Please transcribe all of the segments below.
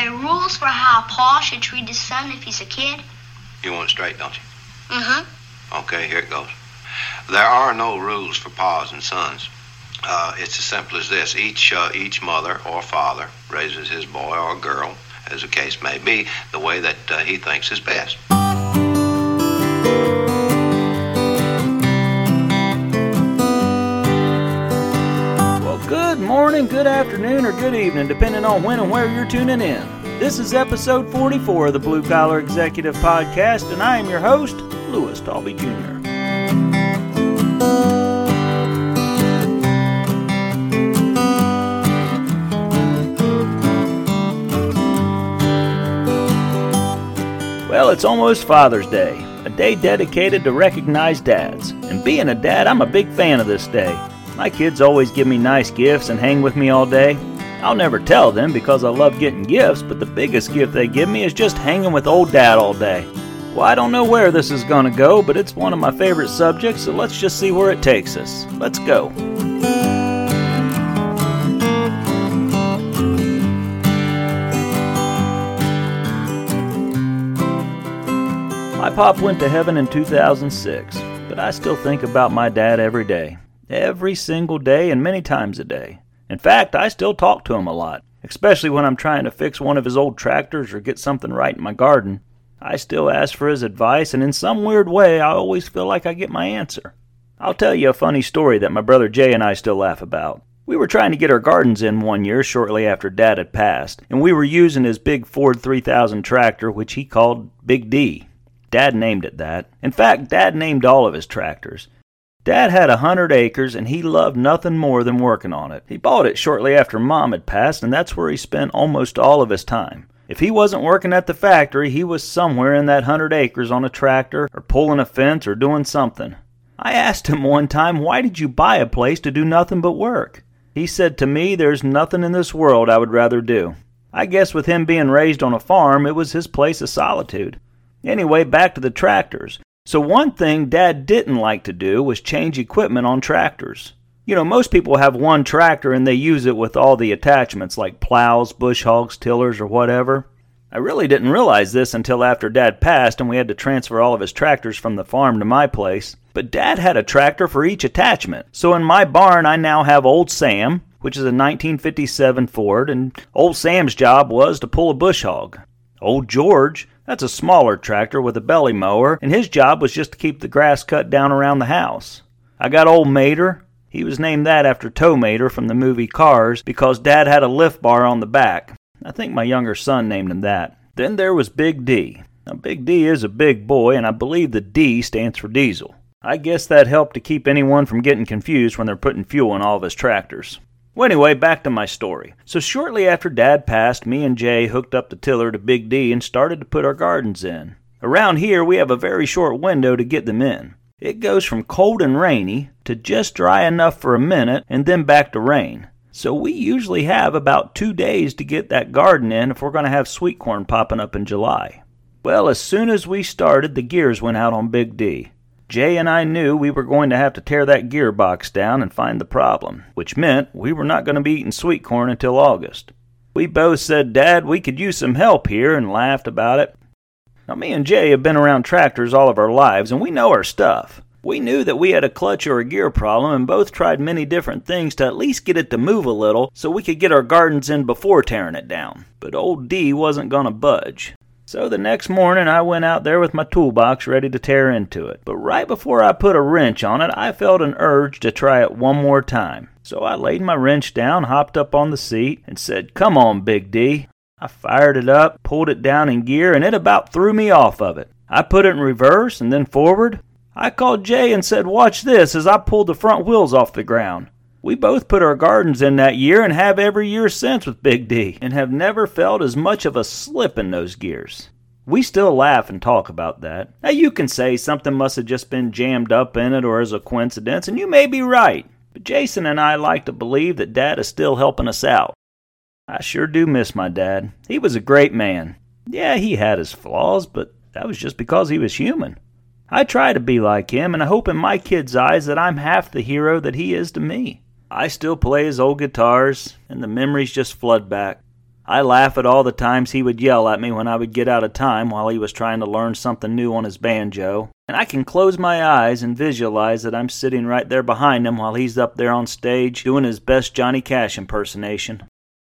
there rules for how a Pa should treat his son if he's a kid? You want it straight, don't you? Mm-hmm. Okay, here it goes. There are no rules for pa's and sons. Uh, it's as simple as this: each uh, each mother or father raises his boy or girl, as the case may be, the way that uh, he thinks is best. Morning, good afternoon, or good evening, depending on when and where you're tuning in. This is episode 44 of the Blue Collar Executive Podcast, and I am your host, Louis Talby Jr. Well, it's almost Father's Day, a day dedicated to recognize dads. And being a dad, I'm a big fan of this day. My kids always give me nice gifts and hang with me all day. I'll never tell them because I love getting gifts, but the biggest gift they give me is just hanging with old dad all day. Well, I don't know where this is going to go, but it's one of my favorite subjects, so let's just see where it takes us. Let's go. My pop went to heaven in 2006, but I still think about my dad every day. Every single day and many times a day. In fact, I still talk to him a lot, especially when I'm trying to fix one of his old tractors or get something right in my garden. I still ask for his advice, and in some weird way, I always feel like I get my answer. I'll tell you a funny story that my brother Jay and I still laugh about. We were trying to get our gardens in one year shortly after Dad had passed, and we were using his big Ford 3000 tractor, which he called Big D. Dad named it that. In fact, Dad named all of his tractors. Dad had a hundred acres and he loved nothing more than working on it. He bought it shortly after Mom had passed, and that's where he spent almost all of his time. If he wasn't working at the factory, he was somewhere in that hundred acres on a tractor, or pulling a fence, or doing something. I asked him one time, Why did you buy a place to do nothing but work? He said to me, There's nothing in this world I would rather do. I guess with him being raised on a farm, it was his place of solitude. Anyway, back to the tractors. So, one thing Dad didn't like to do was change equipment on tractors. You know, most people have one tractor and they use it with all the attachments like plows, bush hogs, tillers, or whatever. I really didn't realize this until after Dad passed and we had to transfer all of his tractors from the farm to my place. But Dad had a tractor for each attachment. So in my barn, I now have Old Sam, which is a 1957 Ford, and Old Sam's job was to pull a bush hog. Old George, that's a smaller tractor with a belly mower, and his job was just to keep the grass cut down around the house. I got Old Mater. He was named that after Tow Mater from the movie Cars because Dad had a lift bar on the back. I think my younger son named him that. Then there was Big D. Now, Big D is a big boy, and I believe the D stands for diesel. I guess that helped to keep anyone from getting confused when they're putting fuel in all of his tractors. Well, anyway, back to my story. So, shortly after Dad passed, me and Jay hooked up the tiller to Big D and started to put our gardens in. Around here, we have a very short window to get them in. It goes from cold and rainy to just dry enough for a minute and then back to rain. So, we usually have about two days to get that garden in if we're going to have sweet corn popping up in July. Well, as soon as we started, the gears went out on Big D. Jay and I knew we were going to have to tear that gearbox down and find the problem, which meant we were not going to be eating sweet corn until August. We both said, Dad, we could use some help here, and laughed about it. Now, me and Jay have been around tractors all of our lives, and we know our stuff. We knew that we had a clutch or a gear problem, and both tried many different things to at least get it to move a little so we could get our gardens in before tearing it down. But old D wasn't going to budge. So the next morning I went out there with my toolbox ready to tear into it. But right before I put a wrench on it, I felt an urge to try it one more time. So I laid my wrench down, hopped up on the seat, and said, Come on, Big D. I fired it up, pulled it down in gear, and it about threw me off of it. I put it in reverse and then forward. I called Jay and said, Watch this as I pulled the front wheels off the ground. We both put our gardens in that year and have every year since with Big D, and have never felt as much of a slip in those gears. We still laugh and talk about that. Now, you can say something must have just been jammed up in it or as a coincidence, and you may be right. But Jason and I like to believe that Dad is still helping us out. I sure do miss my dad. He was a great man. Yeah, he had his flaws, but that was just because he was human. I try to be like him, and I hope in my kids' eyes that I'm half the hero that he is to me. I still play his old guitars, and the memories just flood back. I laugh at all the times he would yell at me when I would get out of time while he was trying to learn something new on his banjo, and I can close my eyes and visualize that I'm sitting right there behind him while he's up there on stage doing his best Johnny Cash impersonation.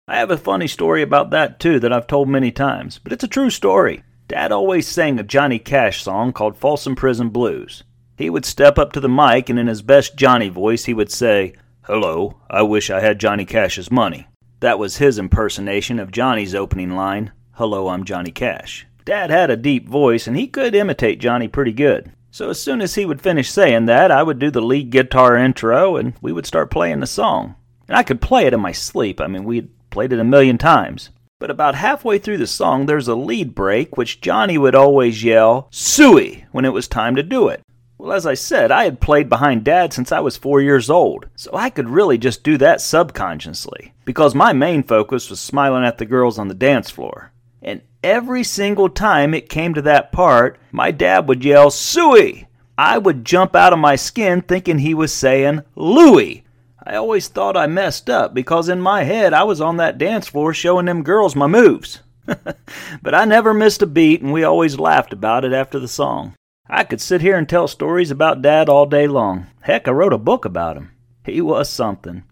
I have a funny story about that too that I've told many times, but it's a true story. Dad always sang a Johnny Cash song called Folsom Prison Blues. He would step up to the mic and in his best Johnny voice he would say, Hello, I wish I had Johnny Cash's money. That was his impersonation of Johnny's opening line, Hello, I'm Johnny Cash. Dad had a deep voice and he could imitate Johnny pretty good. So as soon as he would finish saying that, I would do the lead guitar intro and we would start playing the song. And I could play it in my sleep. I mean, we'd played it a million times. But about halfway through the song, there's a lead break, which Johnny would always yell, Suey, when it was time to do it. Well, as I said, I had played behind Dad since I was four years old, so I could really just do that subconsciously, because my main focus was smiling at the girls on the dance floor. And every single time it came to that part, my dad would yell, Suey! I would jump out of my skin thinking he was saying, Louie! I always thought I messed up because in my head I was on that dance floor showing them girls my moves. but I never missed a beat and we always laughed about it after the song. I could sit here and tell stories about Dad all day long. Heck, I wrote a book about him. He was something.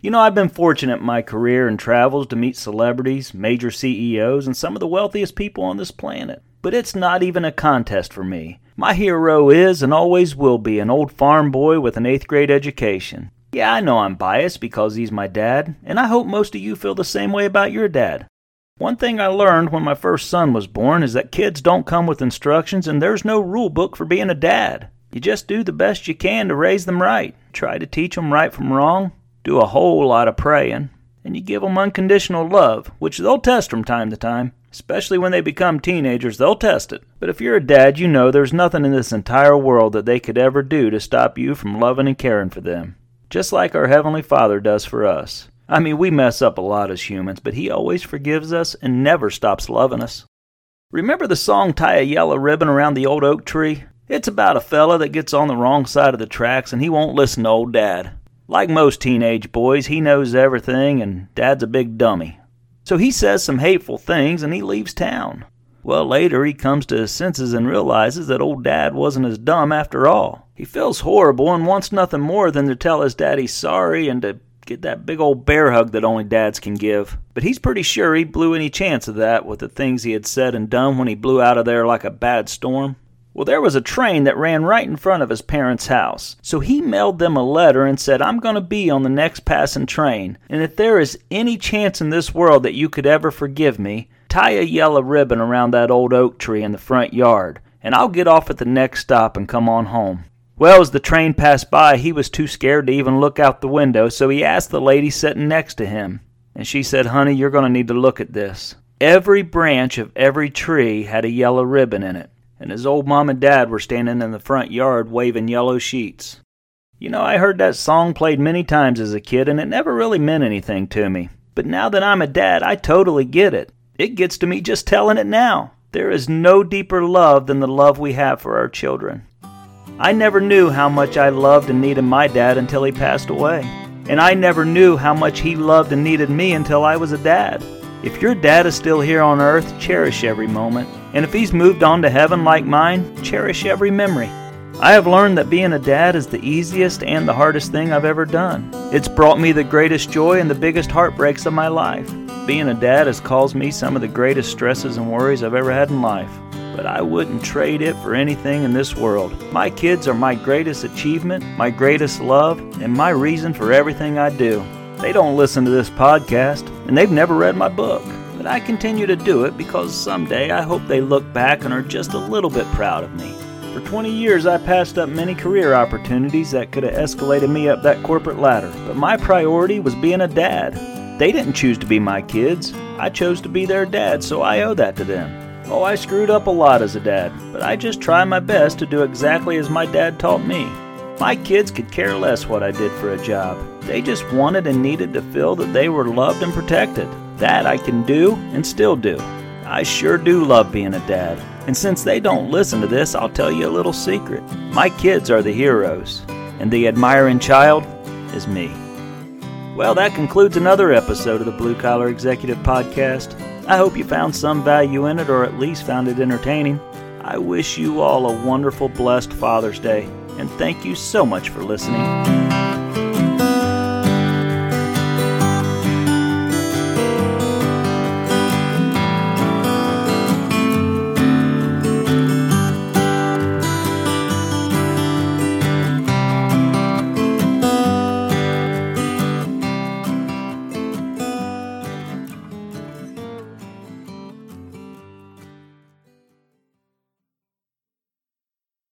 You know, I've been fortunate in my career and travels to meet celebrities, major CEOs, and some of the wealthiest people on this planet. But it's not even a contest for me. My hero is and always will be an old farm boy with an eighth grade education. Yeah, I know I'm biased because he's my dad, and I hope most of you feel the same way about your dad. One thing I learned when my first son was born is that kids don't come with instructions and there's no rule book for being a dad. You just do the best you can to raise them right. Try to teach them right from wrong. Do a whole lot of praying. And you give them unconditional love, which they'll test from time to time. Especially when they become teenagers, they'll test it. But if you're a dad, you know there's nothing in this entire world that they could ever do to stop you from loving and caring for them. Just like our Heavenly Father does for us. I mean, we mess up a lot as humans, but He always forgives us and never stops loving us. Remember the song Tie a Yellow Ribbon Around the Old Oak Tree? It's about a fella that gets on the wrong side of the tracks and he won't listen to old dad. Like most teenage boys, he knows everything and dad's a big dummy. So he says some hateful things and he leaves town. Well, later he comes to his senses and realizes that old dad wasn't as dumb after all. He feels horrible and wants nothing more than to tell his dad he's sorry and to get that big old bear hug that only dads can give. But he's pretty sure he blew any chance of that with the things he had said and done when he blew out of there like a bad storm. Well, there was a train that ran right in front of his parents' house. So he mailed them a letter and said, I'm going to be on the next passing train. And if there is any chance in this world that you could ever forgive me, tie a yellow ribbon around that old oak tree in the front yard, and I'll get off at the next stop and come on home. Well, as the train passed by, he was too scared to even look out the window, so he asked the lady sitting next to him. And she said, Honey, you're going to need to look at this. Every branch of every tree had a yellow ribbon in it, and his old mom and dad were standing in the front yard waving yellow sheets. You know, I heard that song played many times as a kid, and it never really meant anything to me. But now that I'm a dad, I totally get it. It gets to me just telling it now. There is no deeper love than the love we have for our children. I never knew how much I loved and needed my dad until he passed away. And I never knew how much he loved and needed me until I was a dad. If your dad is still here on earth, cherish every moment. And if he's moved on to heaven like mine, cherish every memory. I have learned that being a dad is the easiest and the hardest thing I've ever done. It's brought me the greatest joy and the biggest heartbreaks of my life. Being a dad has caused me some of the greatest stresses and worries I've ever had in life but I wouldn't trade it for anything in this world. My kids are my greatest achievement, my greatest love, and my reason for everything I do. They don't listen to this podcast, and they've never read my book. But I continue to do it because someday I hope they look back and are just a little bit proud of me. For 20 years, I passed up many career opportunities that could have escalated me up that corporate ladder, but my priority was being a dad. They didn't choose to be my kids. I chose to be their dad, so I owe that to them. Oh, I screwed up a lot as a dad, but I just try my best to do exactly as my dad taught me. My kids could care less what I did for a job. They just wanted and needed to feel that they were loved and protected. That I can do and still do. I sure do love being a dad. And since they don't listen to this, I'll tell you a little secret. My kids are the heroes, and the admiring child is me. Well, that concludes another episode of the Blue Collar Executive Podcast. I hope you found some value in it or at least found it entertaining. I wish you all a wonderful, blessed Father's Day, and thank you so much for listening.